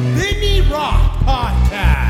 Vinny Rock Podcast.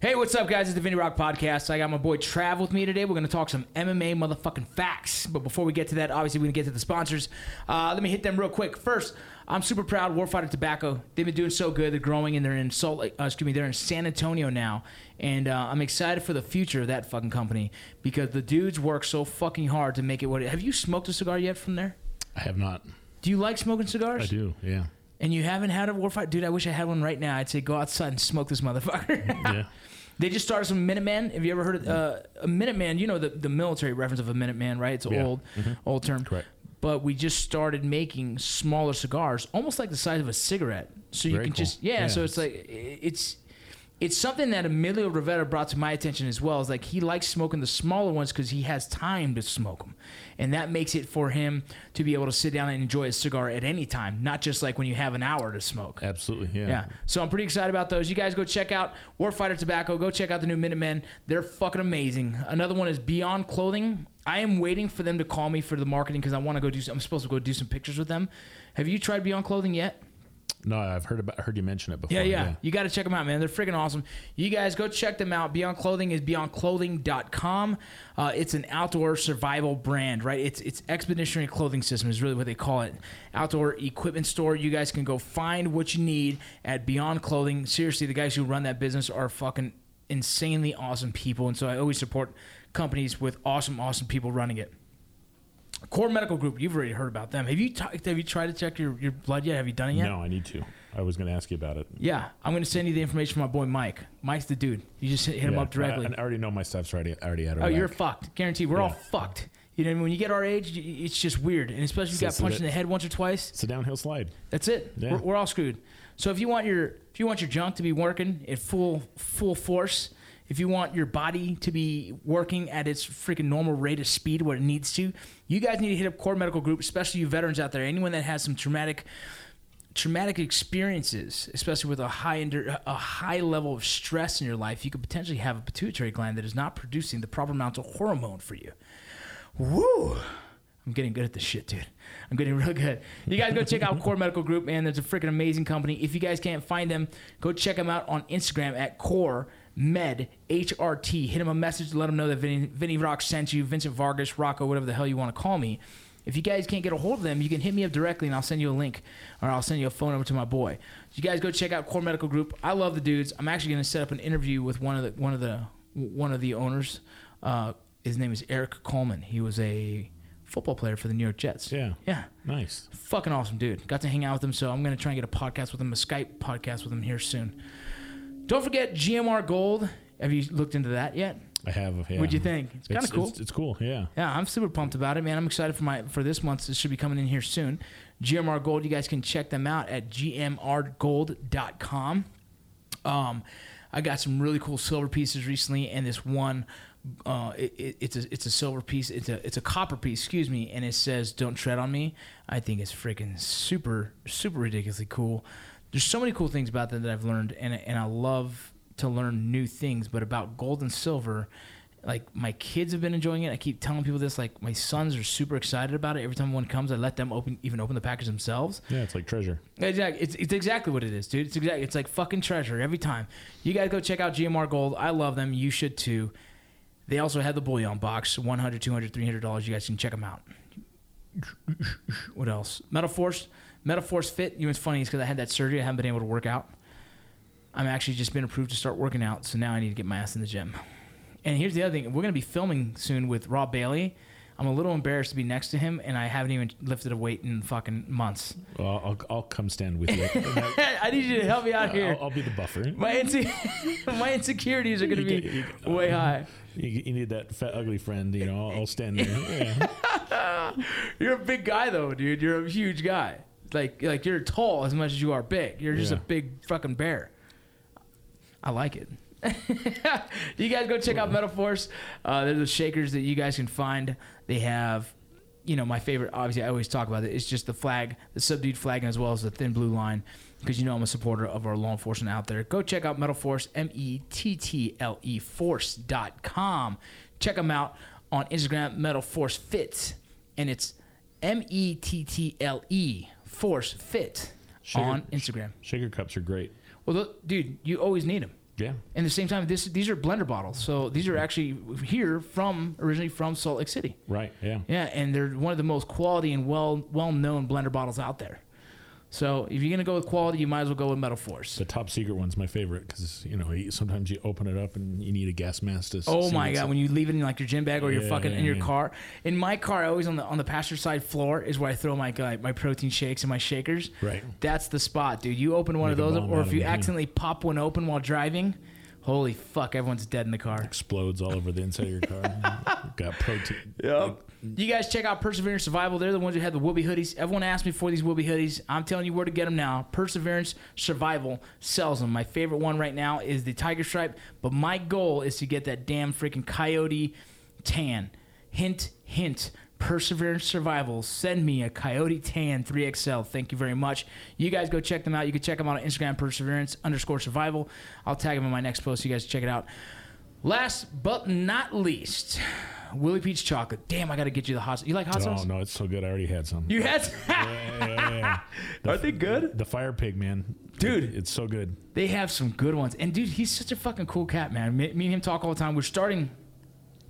Hey, what's up, guys? It's the Vinny Rock Podcast. I got my boy Trav with me today. We're going to talk some MMA motherfucking facts. But before we get to that, obviously, we're going to get to the sponsors. Uh, let me hit them real quick. First, I'm super proud. Warfighter Tobacco. They've been doing so good. They're growing, and they're in Salt Lake. Uh, excuse me, they're in San Antonio now. And uh, I'm excited for the future of that fucking company because the dudes work so fucking hard to make it what. It, have you smoked a cigar yet from there? I have not. Do you like smoking cigars? I do. Yeah. And you haven't had a Warfighter, dude. I wish I had one right now. I'd say go outside and smoke this motherfucker. Yeah. They just started some Minuteman. Have you ever heard of uh, a Minuteman? You know the, the military reference of a Minuteman, right? It's an Yeah. old old term. Correct. But we just started making smaller cigars, almost like the size of a cigarette. So you Very can cool. just yeah, Yeah, So it's like it's it's something that Emilio Rivera brought to my attention as well. Is like he likes smoking the smaller ones because he has time to smoke them, and that makes it for him to be able to sit down and enjoy a cigar at any time, not just like when you have an hour to smoke. Absolutely. Yeah. Yeah. So I'm pretty excited about those. You guys go check out Warfighter Tobacco. Go check out the new Minutemen. They're fucking amazing. Another one is Beyond Clothing. I am waiting for them to call me for the marketing because I want to go do. Some, I'm supposed to go do some pictures with them. Have you tried Beyond Clothing yet? No, I've heard about heard you mention it before. Yeah, yeah. You got to check them out, man. They're freaking awesome. You guys go check them out. Beyond Clothing is beyondclothing.com. Uh, it's an outdoor survival brand, right? It's it's expeditionary clothing system is really what they call it. Outdoor equipment store. You guys can go find what you need at Beyond Clothing. Seriously, the guys who run that business are fucking insanely awesome people, and so I always support companies with awesome, awesome people running it. Core Medical Group, you've already heard about them. Have you t- have you tried to check your, your blood yet? Have you done it yet? No, I need to. I was going to ask you about it. Yeah, I'm going to send you the information from my boy Mike. Mike's the dude. You just hit, hit him Yeah, up directly. I, I already know my stuff's already already out of oh, you're whack. fucked. Guaranteed. We're all Yeah. fucked. You know, when you get our age, y- it's just weird. And especially if you got punched in the head once or twice, It's a downhill slide. that's it. Yeah. We're, we're all screwed. So if you want your if you want your junk to be working at full full force, if you want your body to be working at its freaking normal rate of speed where it needs to, you guys need to hit up Core Medical Group, especially you veterans out there, anyone that has some traumatic traumatic experiences, especially with a high endur- a high level of stress in your life, you could potentially have a pituitary gland that is not producing the proper amount of hormone for you. Woo! I'm getting good at this shit, dude. I'm getting real good. You guys go check out Core Medical Group, man. There's a freaking amazing company. If you guys can't find them, go check them out on Instagram at Core Med HRT. Hit him a message to let him know that Vinny, Vinny Rock sent you, Vincent Vargas, Rocco, whatever the hell you want to call me. If you guys can't get a hold of them, you can hit me up directly and I'll send you a link or I'll send you a phone number to my boy. You guys go check out Core Medical Group. I love the dudes. I'm actually going to set up an interview with one of the one of the one of the owners. Uh, his name is Erik Coleman. He was a football player for the New York Jets. Yeah. Yeah. Nice. Fucking awesome dude. Got to hang out with him, so I'm gonna try and get a podcast with him, a Skype podcast with him here soon. Don't forget GMR Gold. Have you looked into that yet? I have. Yeah. What'd you think? It's kinda cool. It's, it's cool. Yeah. Yeah, I'm super pumped about it, man. I'm excited for my for this month. This should be coming in here soon. GMR Gold, you guys can check them out at gmrgold.com. Um, I got some really cool silver pieces recently, and this one, uh, it, it, it's a it's a silver piece. It's a it's a copper piece, excuse me, and it says "Don't tread on me." I think it's freaking super super ridiculously cool. There's so many cool things about that that I've learned, and and I love to learn new things. But about gold and silver, like my kids have been enjoying it. I keep telling people this. Like my sons are super excited about it. Every time one comes, I let them open even open the package themselves. Yeah. It's like treasure. Exactly. It's, it's exactly what it is, dude. It's exactly. It's like fucking treasure every time. You guys go check out GMR Gold. I love them. You should too. They also have the bullion box, 100 200 $300. You guys can check them out. What else? Mettle Force. Mettle Force Fit. You know what's funny is because I had that surgery, I haven't been able to work out. I'm actually just been approved to start working out, so now I need to get my ass in the gym. And here's the other thing: we're gonna be filming soon with Rob Bailey. I'm a little embarrassed to be next to him, and I haven't even lifted a weight in fucking months. Well, I'll, I'll come stand with you. I need you to help me out uh, here. I'll, I'll be the buffer. My, inse- my insecurities are going to be get- you- uh, way high. You, you need that fat, ugly friend. You know, I'll, I'll stand there. Yeah. You're a big guy, though, dude. You're a huge guy. Like, like you're tall as much as you are big. You're just a big fucking bear. I like it. you guys go check out Mettle Force. Uh, they're the shakers that you guys can find. They have you know, my favorite, obviously, I always talk about it. It's just the flag, the subdued flag, as well as the thin blue line, because you know I'm a supporter of our law enforcement out there. Go check out Mettle Force, M E T T L E Force.com. Check them out on Instagram, Mettle Force Fits, and it's M E T T L E Force Fit Sugar- on Instagram. Sugar cups are great. Well, th- dude, you always need them. Yeah. And at the same time, this these are blender bottles, so these are actually here from originally from Salt Lake City. Right. Yeah. Yeah, and they're one of the most quality and well well known blender bottles out there. So if you're gonna go with quality, you might as well go with Mettle Force. The top secret one's my favorite because you know you- sometimes you open it up and you need a gas mask to. Oh my god! When you leave it in like your gym bag or your Yeah, fucking in your yeah. car. In my car, I always on the on the passenger side floor is where I throw my uh, my protein shakes and my shakers. Right. That's the spot, dude. You open one Make of those, bomb or if you yeah. accidentally pop one open while driving, holy fuck! Everyone's dead in the car. explodes all over the inside of your car. Got protein. Yep. You guys check out Perseverance Survival. They're the ones who have the Woobie hoodies. Everyone asked me for these Woobie hoodies. I'm telling you where to get them now. Perseverance Survival sells them. My favorite one right now is the Tiger Stripe, but my goal is to get that damn freaking Coyote tan. Hint, hint. Perseverance Survival. Send me a Coyote Tan 3XL. Thank you very much. You guys go check them out. You can check them out on Instagram, Perseverance underscore Survival. I'll tag them in my next post. So you guys check it out. Last but not least, Willie Peach chocolate. Damn, I got to get you the hot. You like hot Oh sauce? no, no, it's so good. I already had some. You had. Yeah, yeah, yeah. The- Are they good? The fire pig, man. Dude. It- it's so good. they have some good ones. And dude, he's such a fucking cool cat, man. Me, me and him talk all the time. We're starting.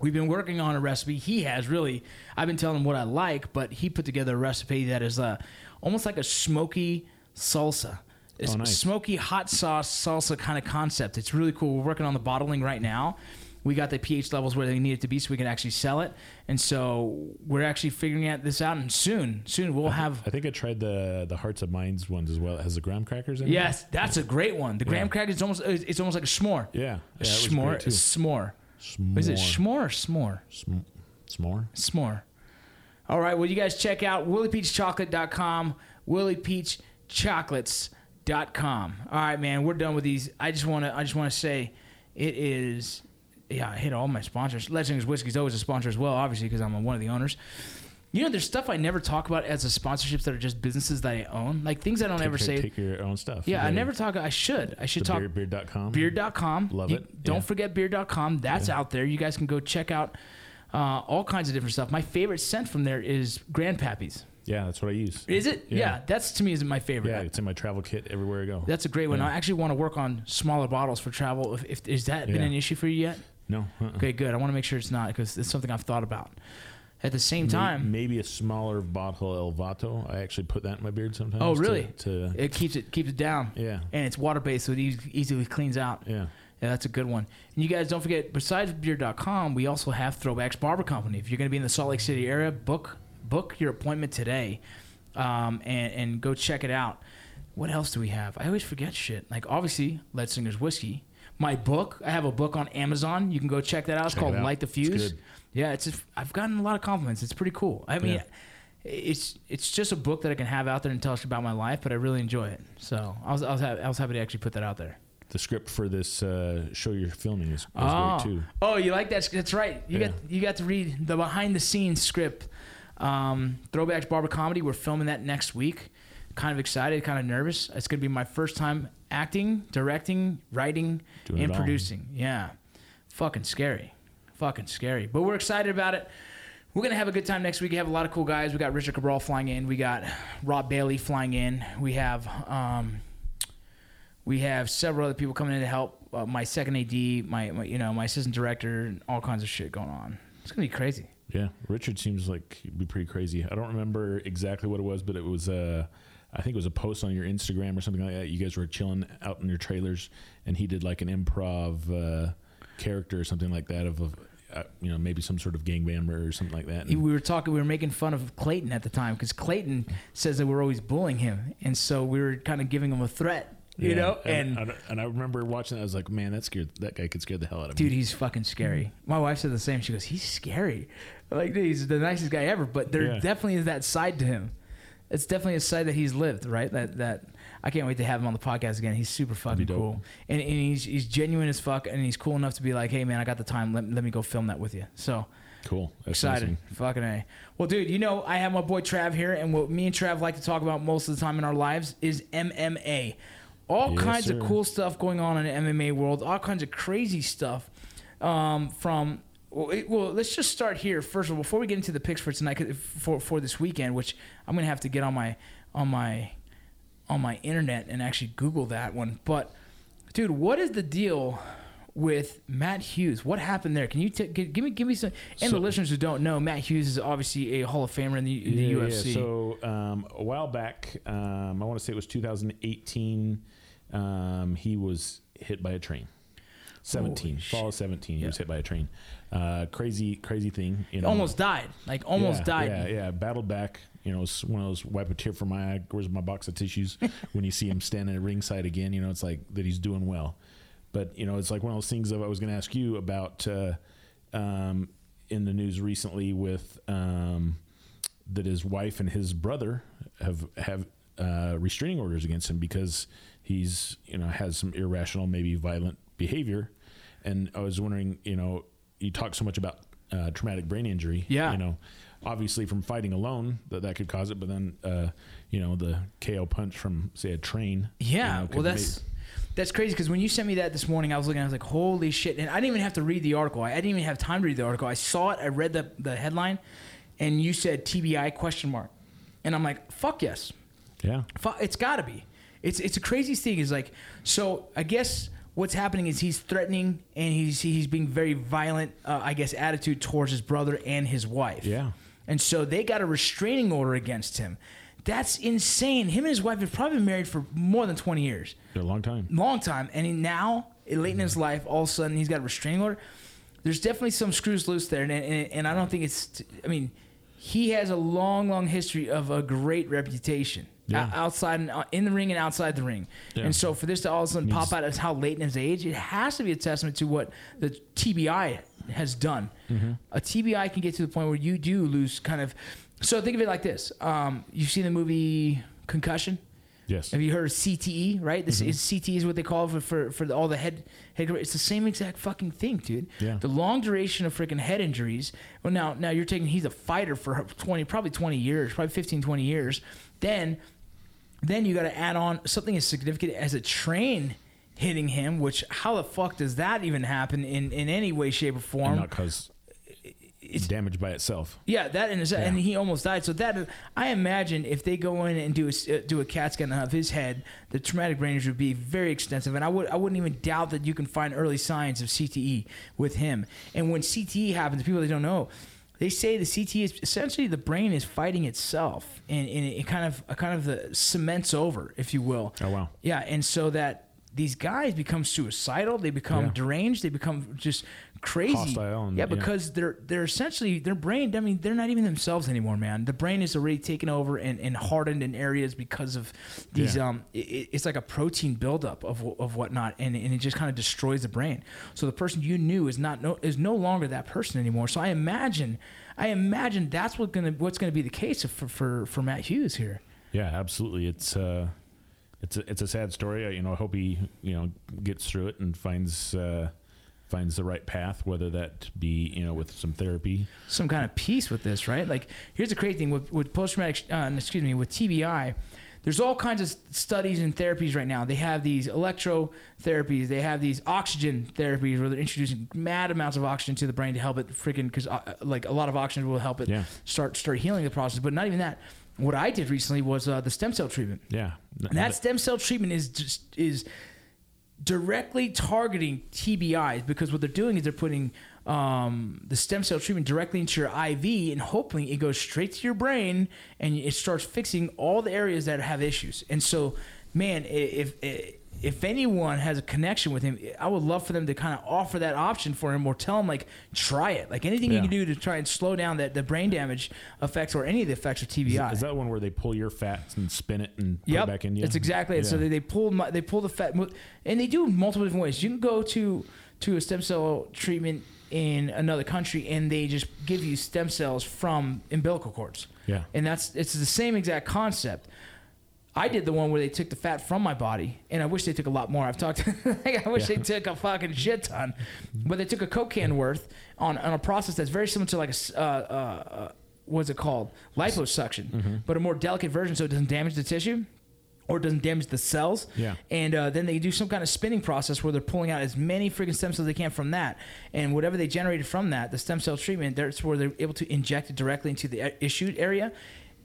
We've been working on a recipe. He has really. I've been telling him what I like, but he put together a recipe that is uh, almost like a smoky salsa. It's Oh, nice. smoky hot sauce salsa kind of concept. It's really cool. We're working on the bottling right now. We got the pH levels where they need it to be, so we can actually sell it. And so we're actually figuring out this out. And soon, soon we'll have I think I tried the the hearts of minds ones as well. It has the graham crackers in it. Yes, that's a great one. The graham Yeah. crackers is almost it's almost like a s'more. Yeah. Yeah. A s'more, too. s'more. S'more. Is it s'more or s'more? Sm- S'more. S'more. All right, well, you guys check out williepeachchocolate.com, williepeachchocolates.com. All right, man, we're done with these. I just want to I just want to say it is yeah, I hit all my sponsors. Legends Whiskey is always a sponsor as well, obviously because I'm one of the owners. You know, there's stuff I never talk about as a sponsorships that are just businesses that I own, like things I don't ever take, say. Take your own stuff. yeah, I never talk. I should. I should The talk. beard, beard.com. beard.com. Love You- it. Don't Yeah. forget beard.com. That's out there. You guys can go check out uh, all kinds of different stuff. My favorite scent from there is Grandpappy's. Yeah, that's what I use. Is it? Yeah. Yeah. that's to me is my favorite. Yeah, it's in my travel kit everywhere I go. That's a great one. Yeah. I actually want to work on smaller bottles for travel. If, if is that been an issue for you yet? no. uh-uh. Okay, good. I want to make sure it's not because it's something I've thought about. At the same time, maybe a smaller bottle El Vato. I actually put that in my beard sometimes. oh really? To, it keeps it keeps it down. yeah, and it's water based, so it eas- easily cleans out. yeah. Yeah, that's a good one. And you guys don't forget, besides beer.com, we also have Throwbacks Barber Company. If you're going to be in the Salt Lake City area, book book your appointment today um, and, and go check it out. What else do we have? I always forget shit. Like, obviously, Lead Singer's Whiskey. My book, I have a book on Amazon. You can go check that out. It's Check it called out. Light the Fuse. Yeah, it's. I've gotten a lot of compliments. It's pretty cool. I mean, Yeah. it's it's just a book that I can have out there and tell us about my life, but I really enjoy it. So I was I was, ha- I was happy to actually put that out there. The script for this uh, show you're filming is, is Oh. great too. oh, you like that? That's right. You Yeah. got you got to read the behind the scenes script. Um, Throwbacks Barber Comedy. We're filming that next week. Kind of excited, kind of nervous. It's gonna be my first time acting, directing, writing, Doing and producing. Yeah, fucking scary, fucking scary. But we're excited about it. We're gonna have a good time next week. We have a lot of cool guys. We got Richard Cabral flying in. We got Rob Bailey flying in. We have um, we have several other people coming in to help. Uh, my second AD, my, my you know my assistant director, and all kinds of shit going on. It's gonna be crazy. Yeah, Richard seems like he'd be pretty crazy. I don't remember exactly what it was, but it was uh, I think it was a post on your Instagram or something like that. You guys were chilling out in your trailers, and he did like an improv uh, character or something like that of, of uh, you know maybe some sort of gang member or something like that. We were talking. We were making fun of Clayton at the time because Clayton says that we're always bullying him, and so we were kind of giving him a threat. You yeah, know, and, and and, and I remember watching that. I was like, man, that scared that guy could scare the hell out of dude, me. Dude, he's fucking scary. My wife said the same. She goes, "He's scary." Like, dude, he's the nicest guy ever. But there Yeah. definitely is that side to him. It's definitely a side that he's lived, right? That that I can't wait to have him on the podcast again. He's super fucking cool, and, and he's he's genuine as fuck, and he's cool enough to be like, "Hey man, I got the time. Let, let me go film that with you." So Cool. That's Excited. awesome. Fucking A. Well, dude, you know, I have my boy Trav here, and what me and Trav like to talk about most of the time in our lives is MMA. All Yes, kinds sir. of cool stuff going on in the MMA world, all kinds of crazy stuff. Um, from well, it, well, let's just start here first of all. Before we get into the picks for tonight, for for this weekend, which I'm gonna have to get on my on my on my internet and actually Google that one. But, dude, what is the deal with Matt Hughes? What happened there? Can you t- give me give me some? And So- the listeners who don't know, Matt Hughes is obviously a Hall of Famer in the, in the Yeah, UFC. Yeah. So um, a while back, um, I want to say it was 2018. Um, he was hit by a train. 17, Holy fall of 17. He was hit by a train. Uh, crazy, crazy thing. You know, almost died. Like almost yeah, died. Yeah, yeah. Battled back. You know, it's one of those wipe a tear from my eye. Where's my box of tissues? when you see him standing at ringside again, you know, it's like that he's doing well. But you know, it's like one of those things that I was going to ask you about uh, um, in the news recently with um, that his wife and his brother have have uh, restraining orders against him because he's you know has some irrational, maybe violent behavior. And I was wondering, you know, you talk so much about uh, traumatic brain injury. Yeah. You know, obviously from fighting alone that that could cause it, but then uh, you know the KO punch from say a train. you Yeah, know, well, that's that's crazy because when you sent me that this morning, I was looking, I was like, "Holy shit!" And I didn't even have to read the article. I, I didn't even have time to read the article. I saw it. I read the the headline, and you said TBI question mark, and I'm like, "Fuck yes, yeah. It's got to be." It's it's a crazy thing. Is like so. I guess what's happening is he's threatening and he's he's being very violent. Uh, I guess attitude towards his brother and his wife. Yeah. And so they got a restraining order against him. That's insane. Him and his wife have probably been married for more than 20 years. A long time. Long time. And he now, late in his life, all of a sudden he's got a restraining order. There's definitely some screws loose there. And, and, and I don't think it's, I mean, he has a long, long history of a great reputation. Yeah. Outside and uh, in the ring and outside the ring, Yeah. and so for this to all of a sudden pop out as how late in his age, it has to be a testament to what the TBI has done. Mm-hmm. A TBI can get to the point where you do lose kind of. So think of it like this: um, you've seen the movie Concussion. Yes. Have you heard of CTE? Right, this Mm-hmm. is CTE is what they call it for for, for the, all the head head. It's the same exact fucking thing, dude. Yeah. The long duration of freaking head injuries. Well, now now you're taking he's a fighter for twenty, probably twenty years, probably 15, 20 years. Then then you got to add on something as significant as a train hitting him. Which how the fuck does that even happen in in any way, shape, or and form? not cause it's damaged by itself. Yeah, that and, and he almost died. So that I imagine if they go in and do a uh, do a CAT scan of his head, the traumatic brain injury would be very extensive. And I would I wouldn't even doubt that you can find early signs of CTE with him. And when CTE happens, people that don't know. They say the CTE is essentially the brain is fighting itself, and, and it kind of uh, kind of the cements over, if you will. Oh, wow. Yeah, and so that these guys become suicidal, they become Yeah. deranged, they become just crazy. Hostile and- yeah, yeah. because they're they're essentially their brain. I mean, they're not even themselves anymore, man. The brain is already taken over and, and hardened in areas because of these. Yeah. Um, it, it's like a protein buildup of of whatnot, and, and it just kind of destroys the brain. So the person you knew is not no is no longer that person anymore. So I imagine, I imagine that's what gonna what's gonna be the case for for for Matt Hughes here. Yeah, absolutely. It's uh, it's a, it's a sad story. I, you know, I hope he you know gets through it and finds uh, finds the right path, whether that be you know with some therapy. some kind of peace with this, right? Like, here's the crazy thing with, with post traumatic, uh, excuse me, with TBI. There's all kinds of studies and therapies right now. They have these electrotherapies. They have these oxygen therapies where they're introducing mad amounts of oxygen to the brain to help it freaking because uh, like a lot of oxygen will help it Yeah. start start healing the process. But not even that. What I did recently was uh, the stem cell treatment. Yeah, And that stem cell treatment is just is directly targeting TBIs because what they're doing is they're putting um, the stem cell treatment directly into your IV and hoping it goes straight to your brain and it starts fixing all the areas that have issues. And so, man, if if, if anyone has a connection with him, I would love for them to kind of offer that option for him or tell him like try it, like anything you Yeah. can do to try and slow down that the brain damage effects or any of the effects of TBI. Is that one where they pull your fats and spin it and put it back in you? That's exactly it. So Yeah. they, they pull my, they pull the fat, and they do multiple different ways. You can go to to a stem cell treatment in another country, and they just give you stem cells from umbilical cords. Yeah. and that's it's the same exact concept. I did the one where they took the fat from my body, and I wish they took a lot more. I've talked. I wish Yeah. they took a fucking shit ton, but they took a coke can worth on, on a process that's very similar to like a uh, uh, what's it called liposuction, Mm-hmm. but a more delicate version, so it doesn't damage the tissue. Or it doesn't damage the cells. Yeah. And uh, then they do some kind of spinning process where they're pulling out as many freaking stem cells they can from that. And whatever they generated from that, the stem cell treatment, that's where they're able to inject it directly into the issued area.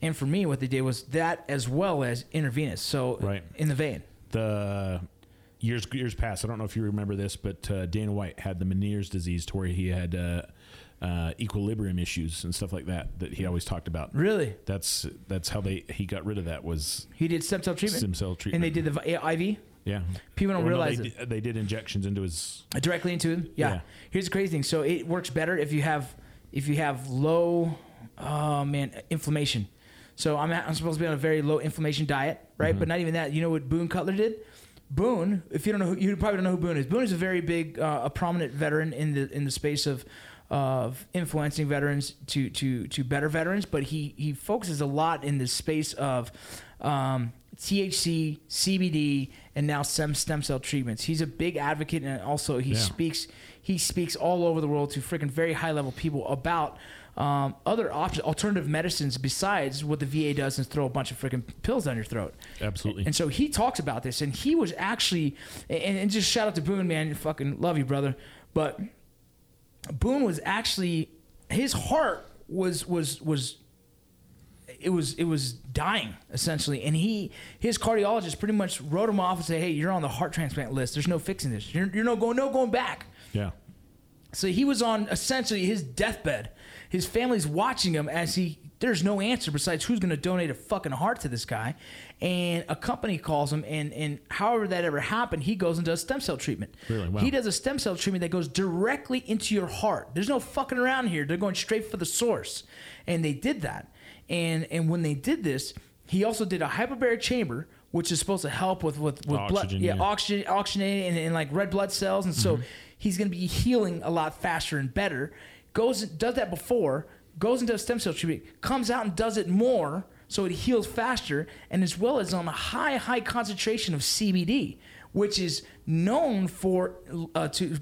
And for me, what they did was that as well as intravenous. So Right. in the vein. the years years past. I don't know if you remember this, but uh, Dana White had the Meniere's disease, to where he had uh, uh, equilibrium issues and stuff like that that he always talked about. Really? That's that's how they he got rid of that was He did stem cell treatment. stem cell And treatment. they did the vi- IV yeah. People don't no, realize they, it. did, they did injections into his. directly into him. Yeah. Yeah. Here's the crazy thing. So it works better if you have if you have low, oh man, inflammation. So I'm I'm supposed to be on a very low inflammation diet, right? Mm-hmm. But not even that. You know what Boone Cutler did? Boone, if you don't know, who, you probably don't know who Boone is. Boone is a very big, uh, a prominent veteran in the in the space of of influencing veterans to to to better veterans. But he he focuses a lot in the space of um, THC, CBD, and now stem stem cell treatments. He's a big advocate, and also he Yeah. speaks he speaks all over the world to freaking very high level people about um, other options, alternative medicines besides what the VA does and throw a bunch of freaking pills down your throat. Absolutely. And so he talks about this, and he was actually, and, and just shout out to Boone, man, you fucking love you, brother. But Boone was actually, his heart was was was it was it was dying essentially and he his cardiologist pretty much wrote him off and said hey you're on the heart transplant list there's no fixing this you're, you're no going no going back yeah. so he was on essentially his deathbed. His family's watching him as he. There's no answer besides who's going to donate a fucking heart to this guy, and a company calls him, and and however that ever happened, he goes and does stem cell treatment. Really? Wow. He does a stem cell treatment that goes directly into your heart. There's no fucking around here. They're going straight for the source, and they did that. And and when they did this, he also did a hyperbaric chamber. Which is supposed to help with with, with blood, yeah, yeah. oxygen, oxygenating and, and like red blood cells, and so mm-hmm. He's going to be healing a lot faster and better. Goes does that before, goes into a stem cell treatment, comes out and does it more, so it heals faster, and as well as on a high high concentration of CBD, which is known for uh, to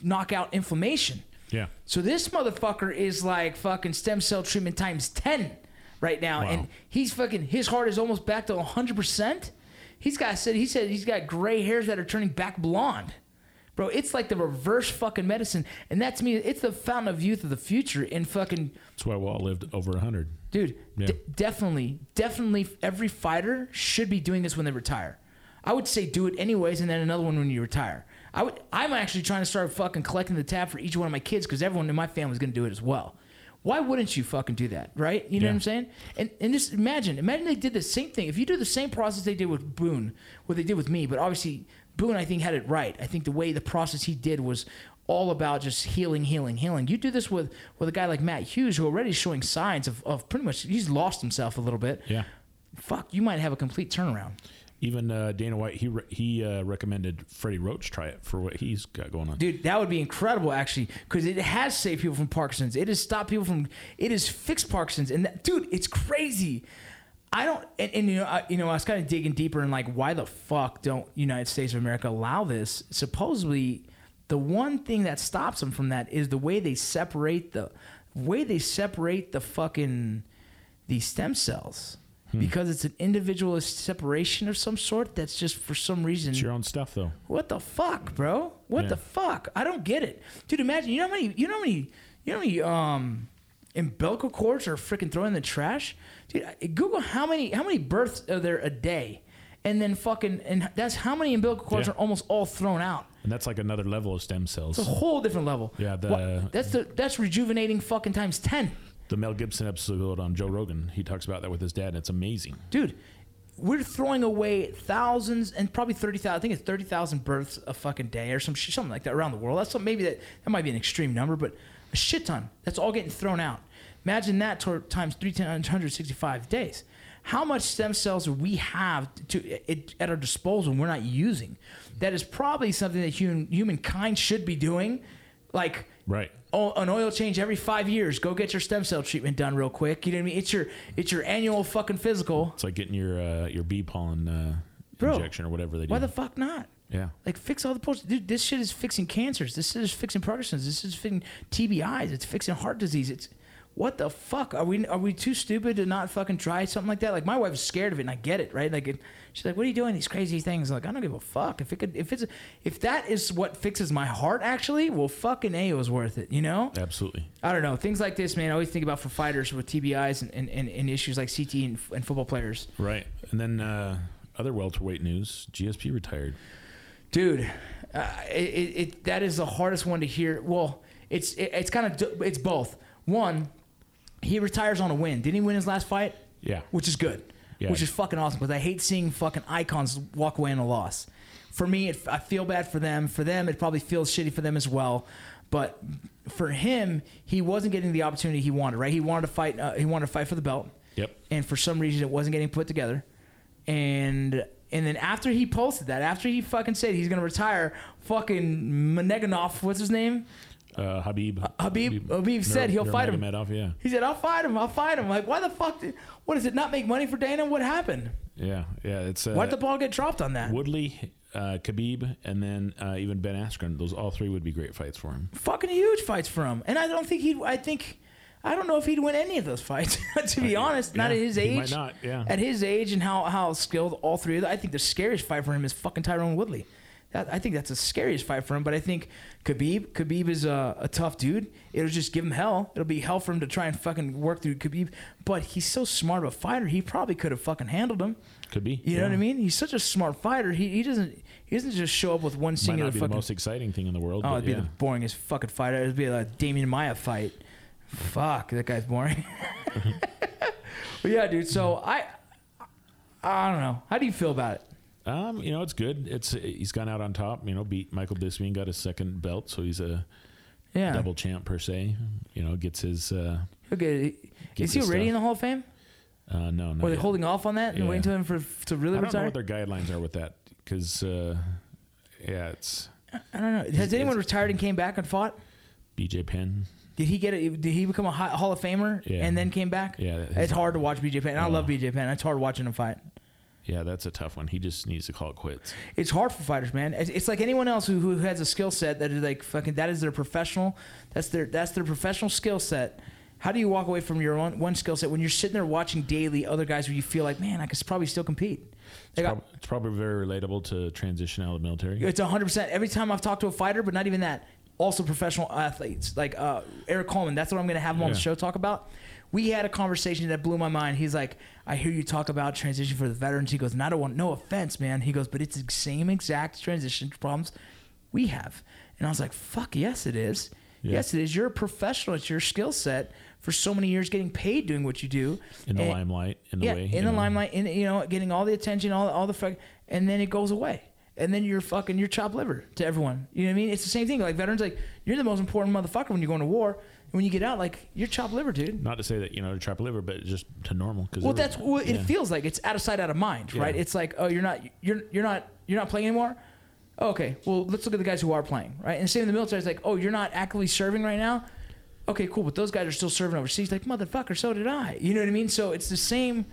knock out inflammation. Yeah. So this motherfucker is like fucking stem cell treatment times 10 right now. Wow. And he's fucking, his heart is almost back to 100%. He's got, said, he said he's got gray hairs that are turning back blonde. Bro, it's like the reverse fucking medicine. And that's me. It's the fountain of youth of the future. And fucking, That's why we all lived over 100. dude, Yeah. d- definitely, definitely every fighter should be doing this when they retire. I would say do it anyways, and then another one when you retire. I would. I'm actually trying to start fucking collecting the tab for each one of my kids because everyone in my family is going to do it as well. Why wouldn't you fucking do that, right? You know Yeah. what I'm saying? And and just imagine, imagine they did the same thing. If you do the same process they did with Boone, what they did with me, but obviously Boone, I think had it right. I think the way the process he did was all about just healing, healing, healing. You do this with with a guy like Matt Hughes, who already is showing signs of, of pretty much he's lost himself a little bit. Yeah. Fuck, you might have a complete turnaround. Even uh, Dana White, he re- he uh, recommended Freddie Roach try it for what he's got going on. Dude, that would be incredible actually, because it has saved people from Parkinson's. It has stopped people from. It has fixed Parkinson's, and that, dude, it's crazy. I don't, and, and you know, I, you know, I was kind of digging deeper and like, why the fuck don't United States of America allow this? Supposedly, the one thing that stops them from that is the way they separate the way they separate the fucking these stem cells. Because it's an individualist separation of some sort that's just for some reason It's your own stuff, though. what the fuck, bro? What Yeah. the fuck? I don't get it, dude. Imagine you know how many you know how many you know how many um umbilical cords are freaking thrown in the trash, dude. Google how many how many births are there a day, and then fucking and that's how many umbilical cords Yeah. are almost all thrown out. And that's like another level of stem cells. It's a whole different level. Yeah, the- What- that's the that's rejuvenating fucking times ten, The Mel Gibson episode on Joe Rogan, he talks about that with his dad, and it's amazing. dude. We're throwing away thousands and probably thirty thousand. I think it's thirty thousand births a fucking day or some shit, something like that around the world. That's some, maybe that that might be an extreme number, but a shit ton. That's all getting thrown out. Imagine that times three hundred sixty-five days. How much stem cells do we have to it, at our disposal and we're not using? That is probably something that human humankind should be doing. Like Right. Oh, an oil change every five years. Go get your stem cell treatment done real quick. You know what I mean? It's your it's your annual fucking physical. It's like getting your uh, your bee pollen uh, Bro, injection or whatever they do. Why the fuck not? yeah. Like fix all the posts. Dude, this shit is fixing cancers. This is fixing Parkinson's. This is fixing TBIs. It's fixing heart disease. It's what the fuck? Are we are we too stupid to not fucking try something like that? Like my wife's scared of it, and I get it, right? Like it, she's like, "What are you doing? These crazy things?" like I don't give a fuck. If it could, if it's if that is what fixes my heart, actually, well, fucking a, was worth it. You know? Absolutely. I don't know. Things like this, man. I always think about for fighters with TBIs and, and, and, and issues like CT and, and football players. Right. And then uh, other welterweight news: GSP retired. dude uh, it, it, that is the hardest one to hear well it's it, it's kind of it's both one he retires on a win didn't he win his last fight Yeah. which is good Yeah. which is fucking awesome because i hate seeing fucking icons walk away in a loss for me it, i feel bad for them for them it probably feels shitty for them as well but for him he wasn't getting the opportunity he wanted right he wanted to fight uh, he wanted to fight for the belt Yep. and for some reason it wasn't getting put together. And and then after he posted that, after he fucking said he's gonna retire, fucking Meneganov, what's his name? Uh, Khabib. Khabib- Khabib said he'll fight him. Yeah. He said, "I'll fight him. I'll fight him." Like, why the fuck? Did, what does it not make money for Dana? What happened? Yeah. Yeah. It's uh, Why did the ball get dropped on that? Woodley, uh, Khabib, and then uh, even Ben Askren. Those all three would be great fights for him. Fucking huge fights for him, and I don't think he'd. I think. I don't know if he'd win any of those fights. to be honest, not at his he age. might not, yeah. At his age and how how skilled all three of them. I think the scariest fight for him is fucking Tyron Woodley. That, I think that's the scariest fight for him. But I think Khabib, Khabib is a, a tough dude. It'll just give him hell. It'll be hell for him to try and fucking work through Khabib. But he's so smart of a fighter. He probably could have fucking handled him. Could be. You know what I mean? He's such a smart fighter. He, he doesn't he doesn't just show up with one Might singular not be fucking. the most exciting thing in the world. oh, it'd be yeah. the boringest fucking fighter. It'd be a Demian Maia fight. Fuck, that guy's boring. but yeah, dude. So I, I don't know. How do you feel about it? Um, you know, it's good. It's he's gone out on top. You know, beat Michael Bisping, got his second belt, so he's a Yeah. double champ per se. You know, gets his. Uh, Okay. Get Is he already stuff. in the Hall of Fame? uh, no, no. Are they holding off on that and Yeah. waiting to him for to really I don't know what their guidelines are with that because, uh, yeah, it's I don't know. Has anyone retired and came back and fought? BJ Penn. Did he get it? Did he become a Hall of Famer Yeah. and then came back? Yeah, It's hard to watch BJ Penn. I love BJ Penn. It's hard watching him fight. Yeah, that's a tough one. He just needs to call it quits. It's hard for fighters, man. It's, it's like anyone else who, who has a skill set that is like fucking. That is their professional. That's their that's their professional skill set. How do you walk away from your own, one skill set when you're sitting there watching daily other guys where you feel like, man, I could probably still compete? Like, I- Prob- it's probably very relatable to transition out of the military. It's 100%. Every time I've talked to a fighter, but not even that, also professional athletes. Like uh, Erik Coleman, that's what I'm going to have him on the show talk about. We had a conversation that blew my mind. He's like, I hear you talk about transition for the veterans. He goes, and I don't want, no offense, man. He goes, but it's the same exact transition problems we have. And I was like, fuck, yes, it is. Yeah. Yes, it is. You're a professional. It's your skill set for so many years getting paid doing what you do. in the And- limelight, in the yeah, way. in the know. limelight, in you know, getting all the attention, all all the fuck, and then it goes away, and then you're fucking you're chopped liver to everyone. You know what I mean? It's the same thing. Like veterans, like you're the most important motherfucker when you're going to war. And when you get out, like you're chopped liver, dude. Not to say that you know to trap liver, but just to normal. Cause Well, that's what it feels like. It's out of sight, out of mind, Yeah. right? It's like, oh, you're not, you're you're not, you're not playing anymore. Oh, okay, well, let's look at the guys who are playing, right? And same in the military. It's like, oh, you're not actively serving right now. Okay, cool, but those guys are still serving overseas. Like, motherfucker, so did I. You know what I mean? So it's the same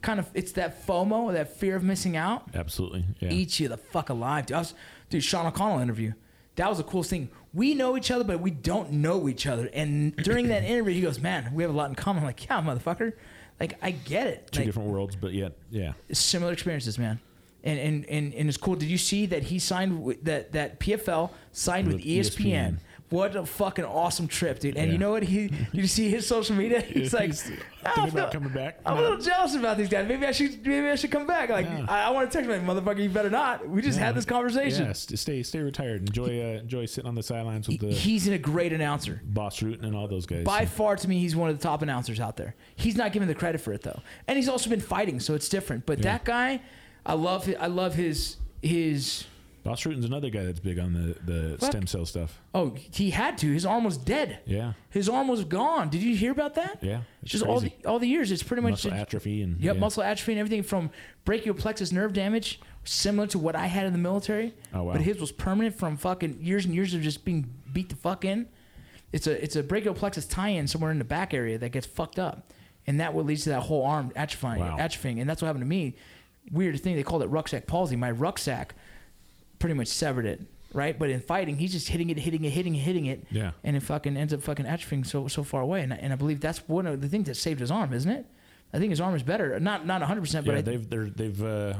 kind of. It's that FOMO, that fear of missing out Absolutely. Yeah. eat you the fuck alive. Dude, I was, dude, Sean O'Connell interview. That was the coolest thing. We know each other, but we don't know each other. And during that interview, he goes, "Man, we have a lot in common." I'm like, "Yeah, motherfucker." Like, I get it. Two Like, different worlds, but yet, yeah. similar experiences, man. And and and, and it's cool. Did you see that he signed with, that that PFL signed with, With ESPN? ESPN. What a fucking awesome trip, dude! And Yeah. you know what? He did you see his social media? He's like, He's "I thinking feel- about coming back. I'm a little jealous about these guys. Maybe I should maybe I should come back. Like Yeah. I, I want to text him, like, motherfucker, you better not. We just Yeah. had this conversation. Yeah, stay stay retired. Enjoy uh, enjoy sitting on the sidelines with the He's in a great announcer. Bas Rutten and all those guys. By far, to me, he's one of the top announcers out there. He's not given the credit for it though, and he's also been fighting, so it's different. But that guy, I love. I love his his. Bas Rutten's another guy that's big on the the Fuck. stem cell stuff. Oh, he had to. His arm was dead. Yeah, His arm was gone. Did you hear about that? yeah. It's Just all the crazy. all the years, it's pretty much muscle atrophy and Yep, yeah. muscle atrophy and everything from brachial plexus nerve damage, similar to what I had in the military. Oh, wow. But his was permanent from fucking years and years of just being beat the fuck in. It's a it's a brachial plexus tie-in somewhere in the back area that gets fucked up, and that what leads to that whole arm atrophying, Wow. atrophying, and that's what happened to me. Weird thing they called it rucksack palsy. My rucksack pretty much severed it, right? But in fighting, he's just hitting it, hitting it, hitting it, hitting it, Yeah. and it fucking ends up fucking atrophying so so far away. And I, and I believe that's one of the things that saved his arm, isn't it? I think his arm is better, not not 100, percent but yeah, I, they've they're, they've uh,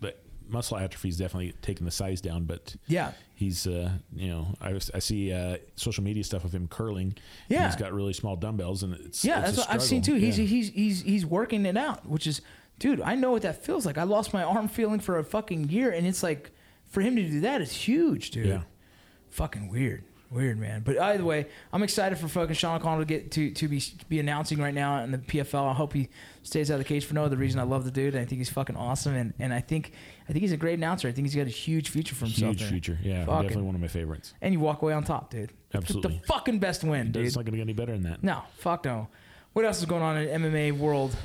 the muscle atrophy's definitely taken the size down, but yeah. he's uh, you know I, was- I see uh, social media stuff of him curling. Yeah. he's got really small dumbbells, and it's Yeah, it's that's what I've seen too. struggle. He's he's he's he's working it out, which is, dude, I know what that feels like. I lost my arm feeling for a fucking year, and it's like, for him to do that is huge, dude. Yeah. Fucking weird, weird, man. But either way, I'm excited for fucking Sean O'Connell to get to to be be announcing right now in the PFL. I hope he stays out of the cage for no other reason. I love the dude. I think he's fucking awesome, and and I think I think he's a great announcer. I think he's got a huge future for himself. huge there. future. Yeah, Fucking- definitely one of my favorites. And you walk away on top, dude. Absolutely. The fucking best win, dude. It's not going to get any better than that. No, fuck no. What else is going on in MMA world?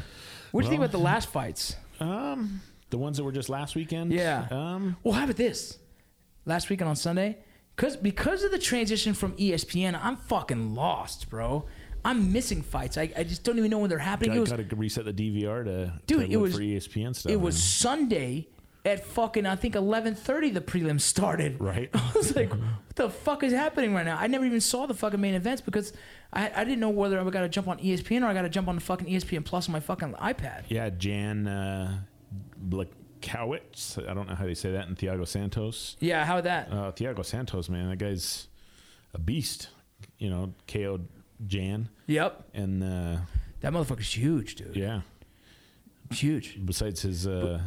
What do you think about the last fights? Um, the ones that were just last weekend. Yeah. Um, Well, how about this? Last weekend on Sunday, because because of the transition from ESPN, I'm fucking lost, bro. I'm missing fights. I, I just don't even know when they're happening. It was got to reset the DVR to Dude, to it was- for ESPN stuff. it was. Sunday at fucking I think 11:30 the prelims started. Right. I was like, what the fuck is happening right now? I never even saw the fucking main events because I, I didn't know whether I got to jump on ESPN or I got to jump on the fucking ESPN Plus on my fucking iPad. yeah Jan uh, Blachowicz. I don't know how they say that. And Thiago Santos. Yeah, how that? Uh, Thiago Santos, man, that guy's a beast. You know, KO'd Jan, Yep. and uh, That motherfucker's huge, dude. yeah. Huge. Besides his, uh,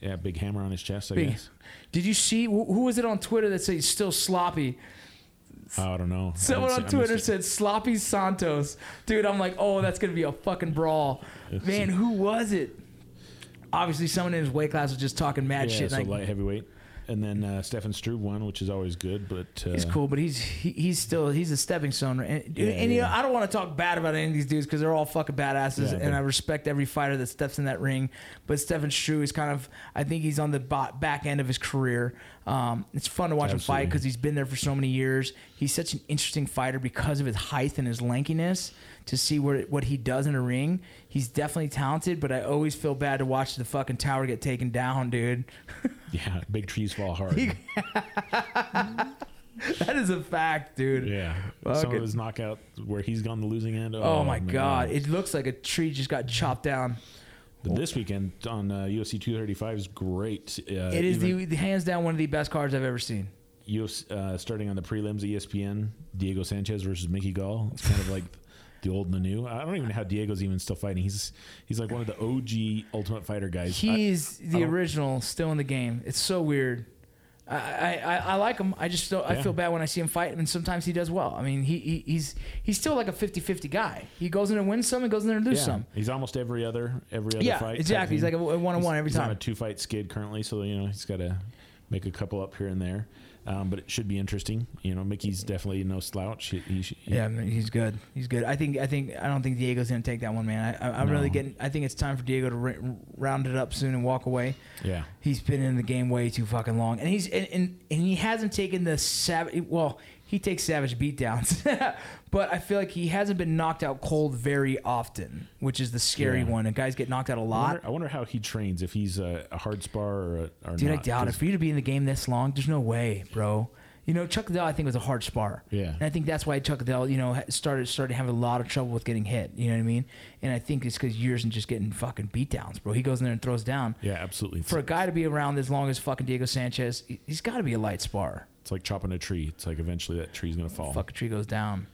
yeah, big hammer on his chest, I Big. guess. Did you see who who was it on Twitter that said he's still sloppy? I don't know. Someone on Twitter said sloppy Santos. Dude, I'm like, oh, that's gonna be a fucking brawl. It's- Man, who was it? Obviously, someone in his weight class was just talking mad Yeah, shit. so Like, light heavyweight, and then uh, Stefan Struve won, which is always good. But uh, he's cool, but he's he, he's still he's a stepping stone. And, Yeah, and you know. I don't want to talk bad about any of these dudes because they're all fucking badasses, and I respect every fighter that steps in that ring. But Stefan Struve is kind of I think he's on the back end of his career. Um, it's fun to watch him fight because he's been there for so many years. He's such an interesting fighter because of his height and his lankiness. To see where, what he does in a ring, he's definitely talented. But I always feel bad to watch the fucking tower get taken down, dude. yeah, big trees fall hard. that is a fact, dude. yeah, some Fucking- of his knockout where he's gone the losing end. Oh, my man. god, it looks like a tree just got chopped down. But this weekend on uh, UFC 235 is great. Uh, It is the, the hands down one of the best cards I've ever seen. UFC, uh, starting on the prelims, ESPN, Diego Sanchez versus Mickey Gall. It's kind of like the old and the new. I don't even know how Diego's even still fighting. He's he's like one of the OG Ultimate Fighter guys. I- He's the I original, still in the game. It's so weird. I, I, I, I like him. I just don't, I feel bad when I see him fight, and sometimes he does well. I mean, he, he he's he's still like a 50-50 guy. He goes in and wins some, and goes in there and lose yeah, some. he's almost every other every other Yeah, fight. exactly. He's like a one on one every he's on a two fight skid currently, so you know he's got to make a couple up here and there. Um, but it should be interesting. You know, Mickey's definitely no slouch. He, he, he- Yeah, he's good. He's good. I think. I think. I don't think Diego's gonna take that one, man. I, I'm No. really getting. I think it's time for Diego to r- round it up soon and walk away. yeah. He's been in the game way too fucking long, and he's and, and, and he hasn't taken the savage. Well, he takes savage beatdowns, but I feel like he hasn't been knocked out cold very often, which is the scary Yeah. one. And guys get knocked out a lot. wonder, I wonder how he trains. If he's a, a hard spar or, a, or Dude, not. I doubt it. For you to be in the game this long, there's no way, bro. You know, Chuck Liddell, I think was a hard spar. Yeah. and I think that's why Chuck Liddell, you know, started started having a lot of trouble with getting hit. You know what I mean? And I think it's because years and just getting fucking beat downs, bro. He goes in there and throws down. Yeah, absolutely. For a guy to be around as long as fucking Diego Sanchez, he- he's got to be a light spar. It's like chopping a tree. It's like eventually that tree's gonna fall. Fucking tree goes down.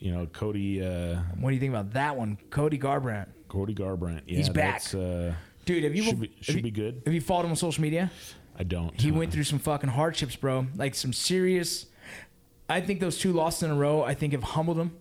You know, Cody uh, What do you think about that one, Cody Garbrandt? Cody Garbrandt. Yeah, He's back. Uh, Dude, have you should be, have should you- be good. Have you followed him on social media? I don't. He went through some fucking hardships, bro. Like some serious. I think those two losses in a row, I think, have humbled him.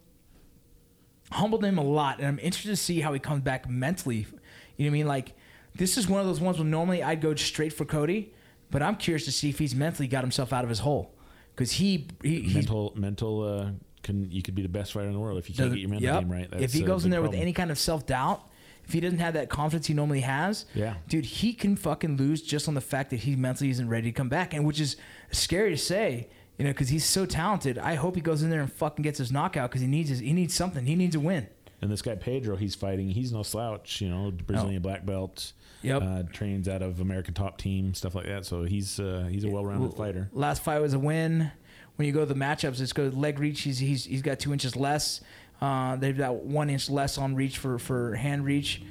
Humbled him a lot, and I'm interested to see how he comes back mentally. You know what I mean? Like, this is one of those ones where normally I'd go straight for Cody, but I'm curious to see if he's mentally got himself out of his hole because he, he mental mental. Uh, can you could be the best fighter in the world if you can't get your mental Yep. game right. if he goes in there with any kind of self doubt, if he doesn't have that confidence he normally has, Yeah. dude, he can fucking lose just on the fact that he mentally isn't ready to come back, and which is scary to say. You know, because he's so talented. I hope he goes in there and fucking gets his knockout because he needs his, he needs something. He needs a win. And this guy Pedro, he's fighting. He's no slouch, you know, Brazilian black belt. Yep. Uh, trains out of American Top Team, stuff like that. So he's uh, he's a well-rounded fighter. Last fight was a win. When you go to the matchups, it's go leg reach. He's he's, he's got two inches less. Uh, they've got one inch less on reach for, for hand reach.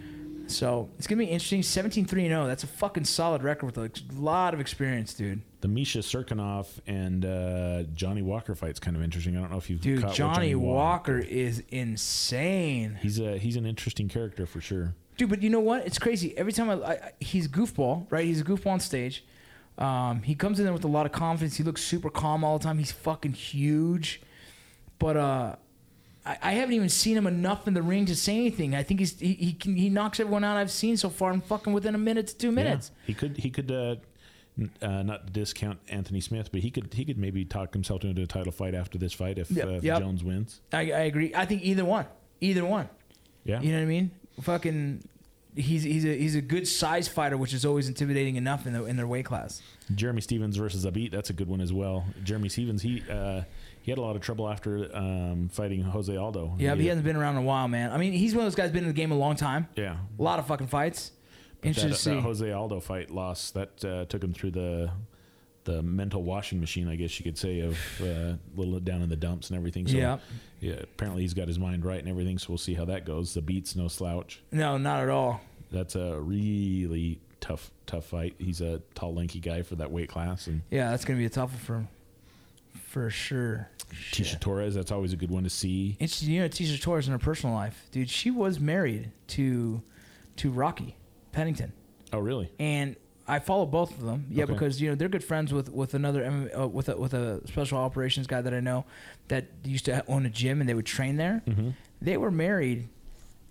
So it's gonna be interesting. 17-3 0. That's a fucking solid record with a lot of experience, dude. The Misha Cirkunov and uh, Johnny Walker fight's kind of interesting. I don't know if you've Dude, what Johnny Walker is insane. He's a he's an interesting character for sure. Dude, but you know what? It's crazy. Every time I, I he's goofball, right? He's a goofball on stage. Um, he comes in there with a lot of confidence. He looks super calm all the time. He's fucking huge, but uh, I, I haven't even seen him enough in the ring to say anything. I think he's he he, can, he knocks everyone out I've seen so far in fucking within a minute to two minutes. Yeah. He could he could uh, uh, not discount Anthony Smith, but he could he could maybe talk himself into a title fight after this fight if, Yep, uh, if yep. Jones wins. I, I agree. I think either one, either one. Yeah, You know what I mean? Fucking, he's he's a he's a good size fighter, which is always intimidating enough in the in their weight class. Jeremy Stephens versus Zabit. That's a good one as well. Jeremy Stephens he uh, he had a lot of trouble after um, fighting Jose Aldo. Yeah, but he hasn't been around in a while, man. I mean, he's one of those guys been in the game a long time. yeah. A lot of fucking fights. Interesting That, to see. that Jose Aldo fight loss that uh, took him through the the mental washing machine, I guess you could say, of uh, a little down in the dumps and everything. So, Yeah. yeah. Apparently, he's got his mind right and everything. So we'll see how that goes. Zabit's no slouch. no, not at all. That's a really tough, tough fight. He's a tall, lanky guy for that weight class, and Yeah, that's gonna be a tough one for him, for sure. Tecia Torres. That's always a good one to see. Interesting, you know, Tecia Torres in her personal life, dude. She was married to to Rocky Pennington, Oh, really? and I follow both of them. Yeah, Okay. because you know they're good friends with with another M- uh, with a, with a special operations guy that I know that used to own a gym and they would train there. Mm-hmm. They were married,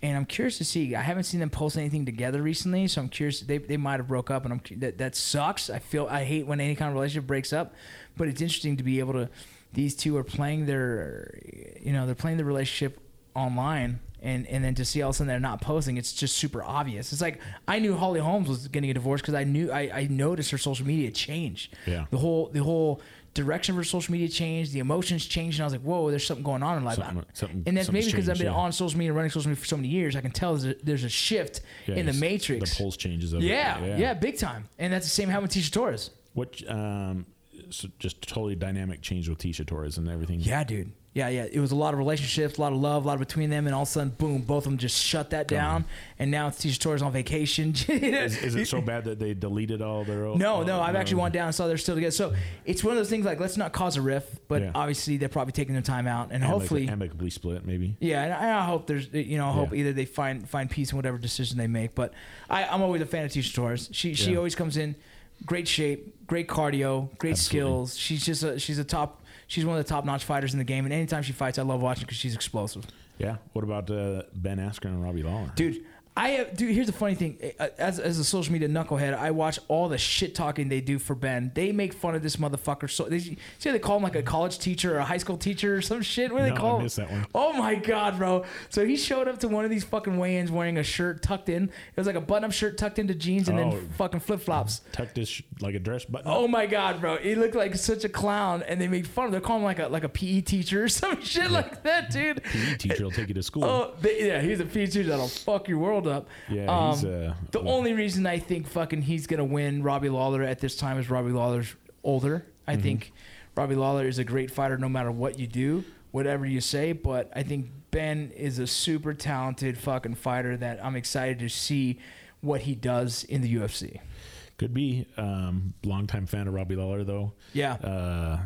and I'm curious to see. I haven't seen them post anything together recently, so I'm curious. They, they might have broke up, and I'm that that sucks. I feel I hate when any kind of relationship breaks up, but it's interesting to be able to. These two are playing their, you know, they're playing the relationship online. And, and then to see all of a sudden they're not posting, it's just super obvious. It's like I knew Holly Holmes was getting a divorce because I knew I, I noticed her social media change. Yeah. The whole the whole direction for social media changed, the emotions changed, and I was like, whoa, there's something going on in life. Something- something- and that's maybe because I've been yeah. on social media, and running social media for so many years. I can tell there's a, there's a shift Yeah, in the matrix. The pulse changes. It. yeah, yeah, big time. And that's the same happened with Tecia Torres. What? Um, so just totally dynamic change with Tecia Torres and everything. Yeah, dude. Yeah, yeah. It was a lot of relationships, a lot of love, a lot of between them, and all of a sudden, boom, both of them just shut that down. And now it's Tecia Torres on vacation. Is, is it so bad that they deleted all their? own- No, no, I've actually went down and saw they're still together. So it's one of those things like let's not cause a rift, but Yeah. obviously they're probably taking their time out, and, and hopefully, like, amicably split, maybe. yeah, and I, I hope there's you know I hope Yeah. either they find find peace in whatever decision they make. But I, I'm always a fan of Tecia Torres. She she Yeah. always comes in great shape, great cardio, great Absolutely. skills. She's just a she's a top. She's one of the top notch fighters in the game, and anytime she fights, I love watching because she's explosive. Yeah. What about uh, Ben Askren and Robbie Lawler? Dude, I have, dude. Here's the funny thing. Uh, As, as a social media knucklehead, I watch all the shit talking they do for Ben. They make fun of this motherfucker. So they see how they call him like a college teacher or a high school teacher or some shit. What do No, they call I him? that one. Oh my god, bro! So he showed up to one of these fucking weigh-ins wearing a shirt tucked in. It was like a button-up shirt tucked into jeans and Oh. then fucking flip-flops. Tucked his sh- like a dress button. Oh my god, bro! He looked like such a clown, and they made fun of. him. They're calling him like a like a PE teacher or some shit like that, dude. PE teacher will take you to school. Oh, they, yeah, he's a PE teacher that'll fuck your world up. Yeah, he's, Um, uh, the well- only reason I think fucking he's gonna win Robbie Lawler at this time is Robbie Lawler's older. I Mm-hmm. think Robbie Lawler is a great fighter no matter what you do, whatever you say. But I think Ben is a super talented fucking fighter that I'm excited to see what he does in the UFC. Could be. Um, longtime fan of Robbie Lawler, though. Yeah. Uh,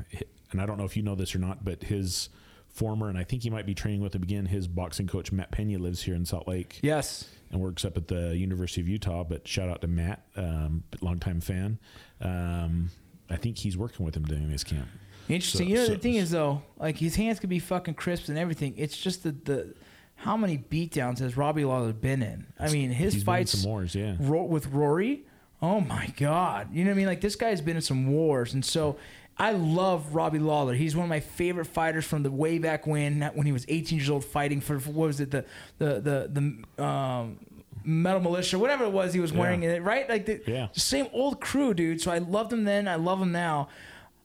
and I don't know if you know this or not, but his former, and I think he might be training with him again, his boxing coach, Matt Pena, lives here in Salt Lake Yes. And works up at the University of Utah. But shout out to Matt, um, longtime fan. Um, I think he's working with him during this camp. Interesting. So- you know so- the thing is though, like his hands could be fucking crisp and everything. It's just the the how many beatdowns has Robbie Lawler been in? I mean, his He's been in fights some wars, yeah. Ro- with Rory. Oh my God! You know what I mean? Like this guy's been in some wars, and so I love Robbie Lawler. He's one of my favorite fighters from the way back when when he was 18 years old, fighting for, for what was it the the the the um, metal militia, whatever it was he was wearing, Yeah. it right? Like the Yeah. same old crew, dude. So I loved him then. I love him now.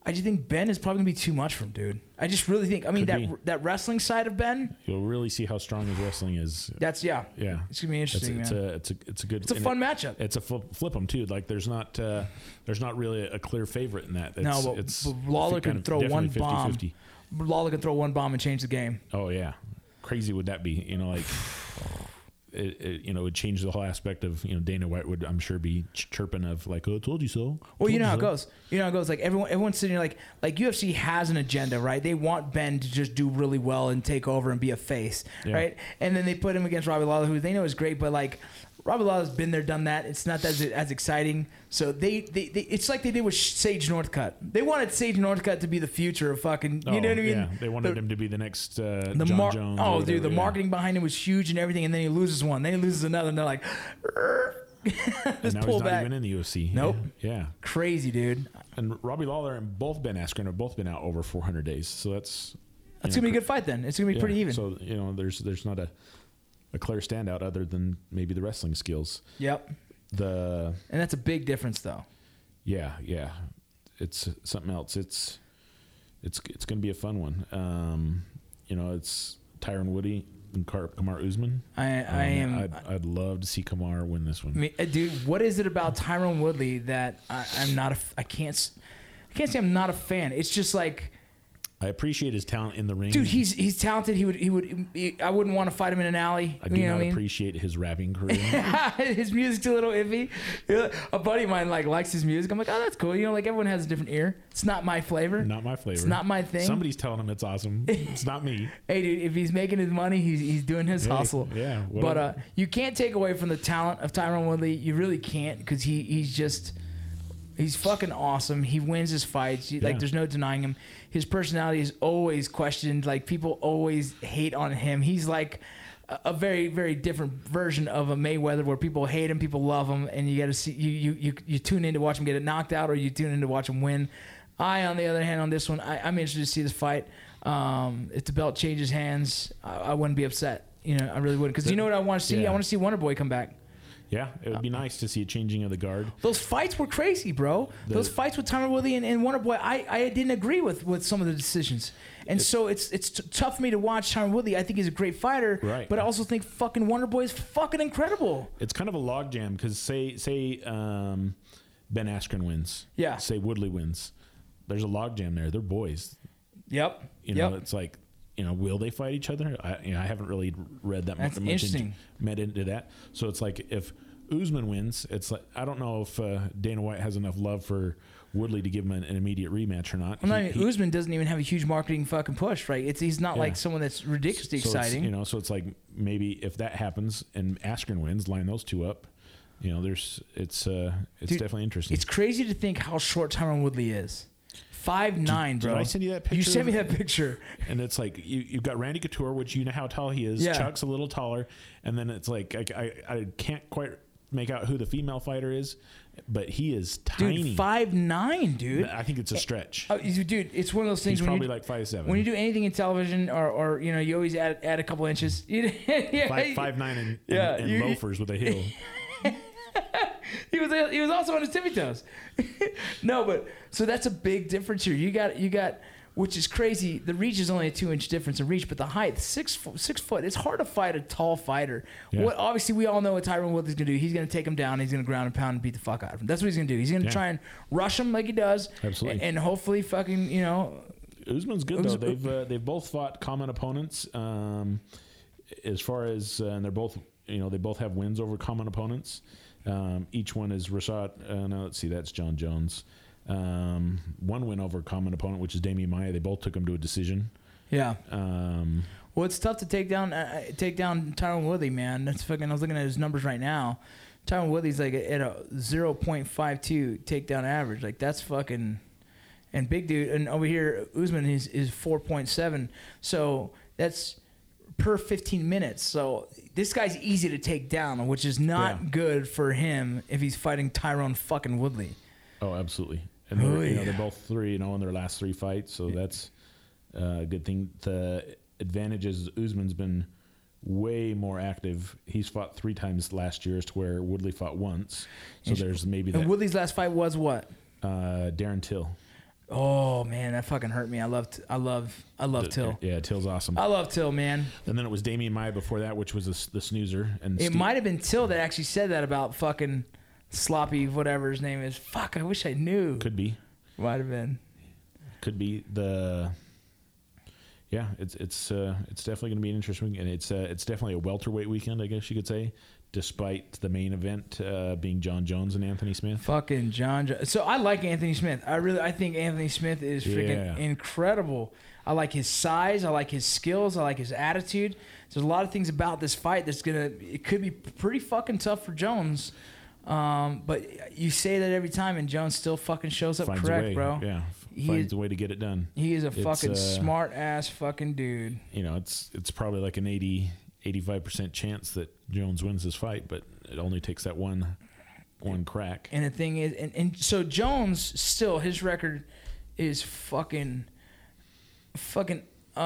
I just think Ben is probably gonna be too much for him, dude. I just really think. I mean, Could that be. that wrestling side of Ben, You'll really see how strong his wrestling is. that's yeah, Yeah, it's gonna be it's, interesting, it's man. a it's a it's a good. It's a fun it- matchup. It's a flip, flip 'em too. Like there's not uh, there's not really a clear favorite in that. It's, No, but- it's but Lawler can throw one definitely bomb. 50-50. Lawler can throw one bomb and change the game. Oh yeah, crazy would that be? You know, like it, it you know would change the whole aspect of you know Dana White would I'm sure be chirping of like oh told you so. Well, you Told know how it goes. You know how it goes. Like everyone, everyone's sitting here like like UFC has an agenda, right? They want Ben to just do really well and take over and be a face, Yeah. right? And then they put him against Robbie Lawler, who they know is great, but like Robbie Lawler's been there, done that. It's not as as exciting. So they, they, they it's like they did with Sage Northcutt. They wanted Sage Northcutt to be the future of fucking. You Oh, know what I mean? Yeah, they wanted The- him to be the next uh, the John mar- Jones. oh, whatever, dude, the yeah. marketing behind him was huge and everything, and then he loses one, then he loses another, and they're like, just now pull he's not back. even in the UFC. Nope. Yeah. yeah. Crazy, dude. And Robbie Lawler and both Ben Askren have both been out over 400 days. So that's That's know, gonna be a good fight then. It's gonna be pretty even. So you know, there's there's not a a clear standout other than maybe the wrestling skills. yep. The And that's a big difference, though. yeah yeah, it's something else. It's it's it's going to be a fun one. Um, you know, it's Tyron Woodley and Kar- Kamaru Usman. I, I Um, am. I'd, I'd love to see Kamaru win this one. I mean, uh, dude, what is it about Tyron Woodley that I, I'm not a? I can't. I can't say I'm not a fan. It's just like, I appreciate his talent in the ring. dude, he's he's talented. He would he would. He, I wouldn't want to fight him in an alley. I do you know not what I mean? appreciate his rapping career. his music's a little iffy. A buddy of mine like likes his music. I'm like, oh, that's cool. You know, like everyone has a different ear. It's not my flavor. not my flavor. It's not my thing. Somebody's telling him it's awesome. It's not me. hey, dude, if he's making his money, he's he's doing his hustle. yeah, But whatever. uh, you can't take away from the talent of Tyron Woodley. You really can't because he he's just he's fucking awesome. He wins his fights. You- Like there's no denying him. His personality is always questioned. Like people always hate on him. He's like a, a very very different version of a Mayweather where people hate him, people love him, and you got to see you, you you you tune in to watch him get it knocked out or you tune in to watch him win. I, on the other hand, on this one, I, I'm interested to see this fight. Um, if the belt changes hands, I, I wouldn't be upset. You know, I really wouldn't. Because you know what I want to see? Yeah. I want to see Wonder Boy come back. Yeah, it would be nice to see a changing of the guard. Those fights were crazy, bro. Those fights with Tyron Woodley and, and Wonder Boy, I, I didn't agree with, with some of the decisions, and so it's it's t- tough for me to watch Tyron Woodley. I think he's a great fighter, Right. But I also think fucking Wonder Boy is fucking incredible. It's kind of a logjam because say say um, Ben Askren wins. Yeah. Say Woodley wins. There's a logjam there. They're boys. Yep. You know, it's like, you know, will they fight each other? I, you know, I haven't really read that That's much, much interesting. into, met into that. So it's like if Usman wins, it's like I don't know if uh, Dana White has enough love for Woodley to give him an, an immediate rematch or not. Well, He- even- he- Usman doesn't even have a huge marketing fucking push, right? It's he's not Yeah. like someone that's ridiculously so exciting. you know, so it's like maybe if that happens and Askren wins, line those two up. You know, there's it's uh it's Dude, definitely interesting. It's crazy to think how short Tyron Woodley is. Five nine, did bro. I send you that picture? You sent me that picture. and it's like you, you've got Randy Couture, which you know how tall he is. Yeah. Chuck's a little taller, and then it's like I, I, I can't quite make out who the female fighter is, but he is tiny. Dude, five nine, dude. I think it's a stretch. Oh, dude, it's one of those things He's when probably you, like five seven. when you do anything in television or, or you know you always add add a couple inches. Yeah, five, five nine and, and, Yeah, and you- loafers with a heel. he was he was also on his tippy toes. no, but so that's a big difference here. You got you got which is crazy. The reach is only a two inch difference in reach, but the height six foot, six foot. It's hard to fight a tall fighter. Yeah. What obviously we all know what Tyron Woodley's gonna do. He's gonna take him down. He's gonna ground and pound and beat the fuck out of him. That's what he's gonna do. He's gonna Yeah. try and rush him like he does. Absolutely. And, and hopefully fucking you know Usman's good though. They've uh, they've both fought common opponents. Um, as far as uh, and they're both you know they both have wins over common opponents. Um, each one is Rashad. Uh, no, let's see, that's Jon Jones. Um, one win over a common opponent, which is Demian Maia. They both took him to a decision. yeah. Um, Well, it's tough to take down uh, take down Tyron Woodley, man. That's fucking. I was looking at his numbers right now. Tyron Woodley's like at a zero point five two takedown average. Like that's fucking. And big dude, and over here Usman is is four point seven. So that's per fifteen minutes. So this guy's easy to take down, which is not Yeah. good for him if he's fighting Tyron fucking Woodley. oh, absolutely. And they're, Oh, you know, they're both three, you know, in their last three fights. So that's uh, a good thing. The advantage is Usman's been way more active. He's fought three times last year, as to where Woodley fought once. So And- there's maybe that. And Woodley's last fight was what? uh, Darren Till. Oh man, that fucking hurt me. I love, I love, I love Till. Yeah, Till's awesome. I love Till, man. and then it was Demian Maia before that, which was the, the snoozer. And It Steve- might have been Till that actually said that about fucking sloppy, whatever his name is. Fuck, I wish I knew. could be, Might have been. could be the. Yeah, it's it's uh, it's definitely going to be an interesting, and it's uh, it's definitely a welterweight weekend, I guess you could say, despite the main event uh, being Jon Jones and Anthony Smith. Fucking John. Jo- So I like Anthony Smith. I really, I think Anthony Smith is freaking Yeah. incredible. I like his size. I like his skills. I like his attitude. There's a lot of things about this fight that's gonna. It could be pretty fucking tough for Jones. Um, but you say that every time, and Jones still fucking shows up Finds correct, bro. Yeah, He finds is- a way to get it done. He is a It's, fucking uh, smart ass fucking dude. you know, it's it's probably like an 80, 85% chance that Jones wins this fight, but it only takes that one one crack. And the thing is, and, and so Jones still his record is fucking, fucking uh,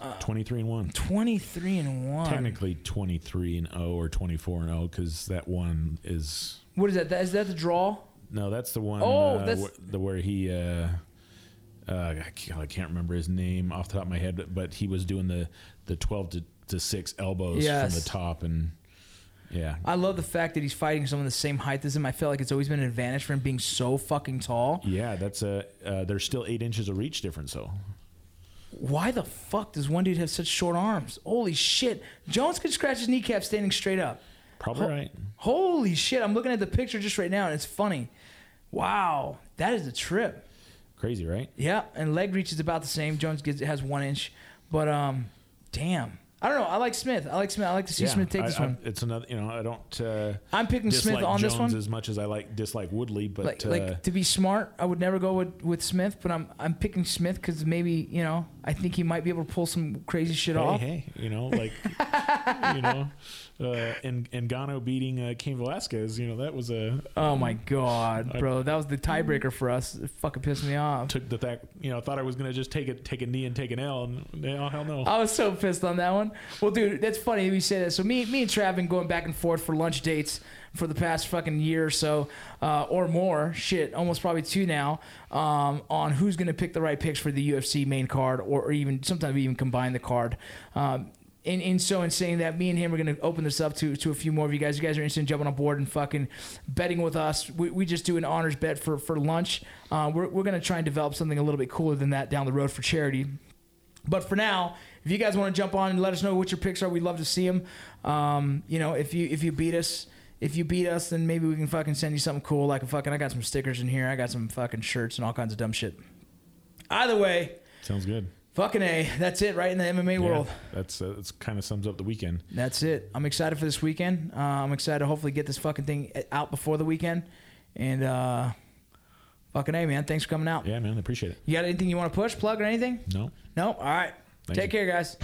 uh 23 and 1. twenty three and one. Technically 23 and 0 or 24 and 0 cuz that one is What is that? That- Is that the draw? No, that's the one Oh, uh, that's- wh- the where he uh uh, I can't, remember his name off the top of my head, but, but he was doing the, the 12 to, to 6 elbows Yes. from the top. And yeah, I love the fact that he's fighting someone the same height as him. I feel like it's always been an advantage for him being so fucking tall. yeah, that's a, uh, there's still eight inches of reach difference. though. Why the fuck does one dude have such short arms? Holy shit. Jones could scratch his kneecap standing straight up. probably right. Holy shit. I'm looking at the picture just right now and it's funny. Wow. That is a trip. Crazy, right? Yeah. And leg reach is about the same. Jones gets has one inch. But um damn. I don't know. I like Smith. I like Smith. I like to see Smith take I- this I- one. It's another, you know, I don't. Uh, I'm picking Smith dislike on Jones this one. as much as I like dislike Woodley, but like, uh, like to be smart, I would never go with, with Smith, but I'm I'm picking Smith because maybe you know I think he might be able to pull some crazy shit hey, off. hey, you know, like you know, uh, and and Ngannou beating uh, Cain Velasquez, you know, that was a Oh my god, I- bro, that was the tiebreaker for us. It fucking pissed me off. took the fact, you know, thought I was gonna just take it, take a knee and take an L, and oh hell no. I was so pissed on that one. Well, dude, that's funny that you say that. So me, me and Trav been going back and forth for lunch dates for the past fucking year or so, uh, or more. Shit, almost probably two now. Um, on who's gonna pick the right picks for the UFC main card, or, or even sometimes we even combine the card. Um, and, and so in saying that, me and him are gonna open this up to to a few more of you guys. You guys are interested in jumping on board and fucking betting with us. We, we just do an honors bet for for lunch. Uh, we're we're gonna try and develop something a little bit cooler than that down the road for charity. But for now, if you guys want to jump on and let us know what your picks are, we'd love to see them. Um, you know, if you if you beat us, if you beat us, then maybe we can fucking send you something cool. Like a fucking, I got some stickers in here. I got some fucking shirts and all kinds of dumb shit. Either way, Sounds good. fucking a. That's it, right in the MMA world. That's uh, that's kind of sums up the weekend. That's it. I'm excited for this weekend. Uh, I'm excited to hopefully get this fucking thing out before the weekend. And uh, fucking a, man. Thanks for coming out. Yeah, man, I appreciate it. You got anything you want to push, plug, or anything? No. No. All right. Thank Take you. care, guys.